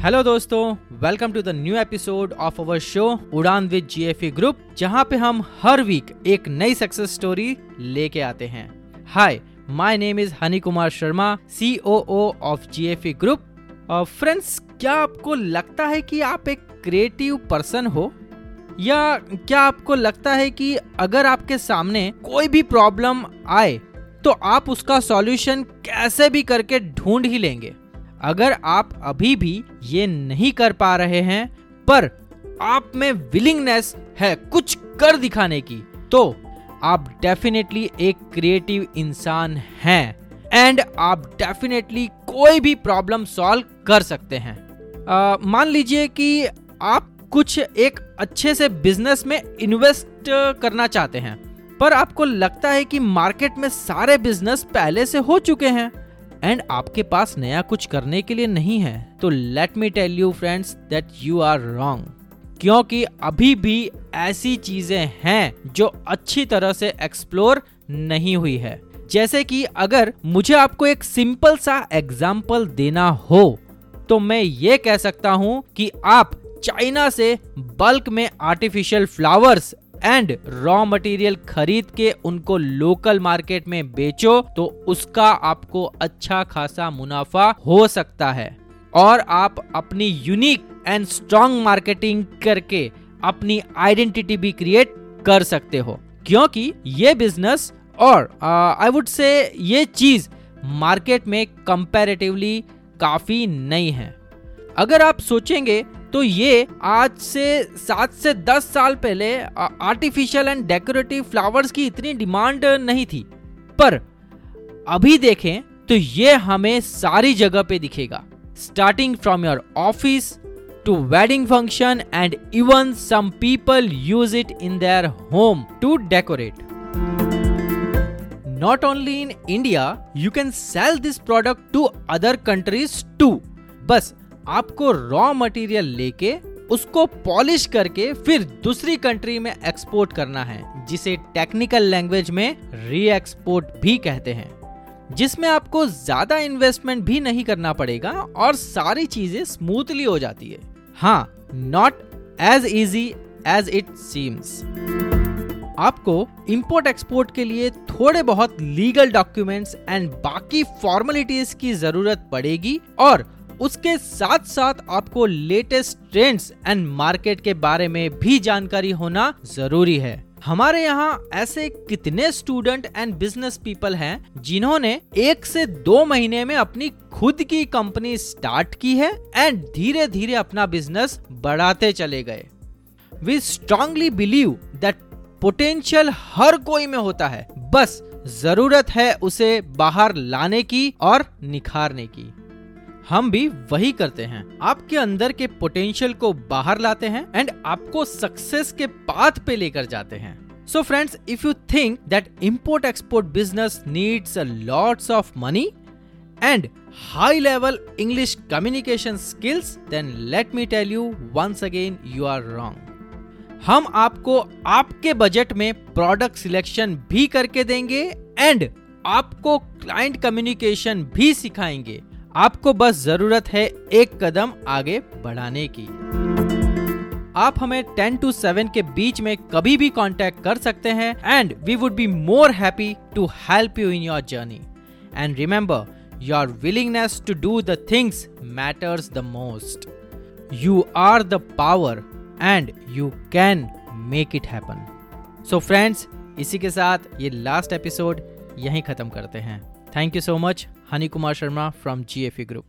Hello दोस्तों welcome to the new episode of our show Udaan with GFE group जहाँ पे हम हर week एक नई सक्सेस स्टोरी लेके आते हैं। Hi my name is Honey Kumar Sharma C O of GFE group friends क्या आपको लगता है कि आप एक क्रिएटिव पर्सन हो? या क्या आपको लगता है कि अगर आपके सामने कोई भी प्रॉब्लम आए तो आप उसका सॉल्यूशन कैसे भी करके ढूंढ ही लेंगे? अगर आप अभी भी ये नहीं कर पा रहे हैं, पर आप में विलिंगनेस है कुछ कर दिखाने की तो आप डेफिनेटली एक क्रिएटिव इंसान हैं एंड आप डेफिनेटली कोई भी प्रॉब्लम सॉल्व कर सकते हैं। मान लीजिए कि आप कुछ एक अच्छे से बिज़नेस में इन्वेस्ट करना चाहते हैं, पर आपको लगता है कि मार्केट में सारे बिज़नेस पहले से हो चुके हैं। एंड आपके पास नया कुछ करने के लिए नहीं है। तो let me tell you friends that you are wrong क्योंकि अभी भी ऐसी चीज़ें हैं जो अच्छी तरह से एक्सप्लोर नहीं हुई है। जैसे कि अगर मुझे आपको एक सिंपल सा एग्ज़ाम्पल देना हो तो मैं ये कह सकता हूँ कि आप चाइना से बल्क में artificial flowers and raw material खरीद के उनको लोकल मार्केट में बेचो तो उसका आपको अच्छा खासा मुनाफा हो सकता है। और आप अपनी यूनिक एंड स्ट्रॉन्ग मार्केटिंग करके अपनी आइडेंटिटी भी क्रिएट कर सकते हो। क्योंकि ये बिज़नेस और आई वुड से ये चीज़ मार्केट में कंपैरेटिवली काफ़ी नई है। अगर आप सोचेंगे तो ये आज से सात से दस साल पहले आर्टिफिशियल एंड डेकोरेटिव फ्लावर्स की इतनी डिमांड नहीं थी। पर अभी देखें तो ये हमें सारी जगह पे दिखेगा। Starting from your office to wedding function and even some people use it in their home to decorate not only in India you can sell this product to other countries to बस आपको raw material लेके उसको polish करके फिर दूसरी country में export करना है, जिसे टेक्निकल लैंग्वेज में री एक्सपोर्ट भी कहते हैं, जिसमें आपको ज़्यादा इन्वेस्टमेंट भी नहीं करना पड़ेगा और सारी चीज़ें स्मूथली हो जाती है। हाँ not as easy as it seems आपको इंपोर्ट एक्सपोर्ट के लिए थोड़े बहुत लीगल डॉक्यूमेंट्स एंड बाकी फॉर्मेलिटीज की ज़रूरत पड़ेगी और उसके साथ साथ आपको लेटेस्ट ट्रेंड्स एंड मार्केट के बारे में भी जानकारी होना ज़रूरी है। हमारे यहाँ ऐसे कितने स्टूडेंट एंड बिज़नेस पीपल हैं जिन्होंने एक से दो महीने में अपनी खुद की कंपनी स्टार्ट की है एंड धीरे धीरे अपना बिज़नेस बढ़ाते चले गए। We strongly believe that potential हर कोई में होता है। बस ज़रूरत है उसे बाहर लाने की और निखारने की। हम भी वही करते हैं। आपके अंदर के पोटेंशियल को बाहर लाते हैं एंड आपको सक्सेस के पाथ पे लेकर जाते हैं। So friends if you think that import export business needs lots of money and high level English communication skills then let me tell you once again you are wrong हम आपको आपके budget में product selection भी करके देंगे and आपको client communication भी सिखाएँगे। आपको बस ज़रूरत है एक कदम आगे बढ़ाने की। आप हमें 10 टू 7 के बीच में कभी भी कांटेक्ट कर सकते हैं and we would be more happy to help you in your journey and remember your willingness to do the things matters the most you are the power and you can make it happen so friends इसी के साथ ये last episode यहीं खत्म करते हैं। Thank you so much, Hani Kumar Sharma from GFA Group.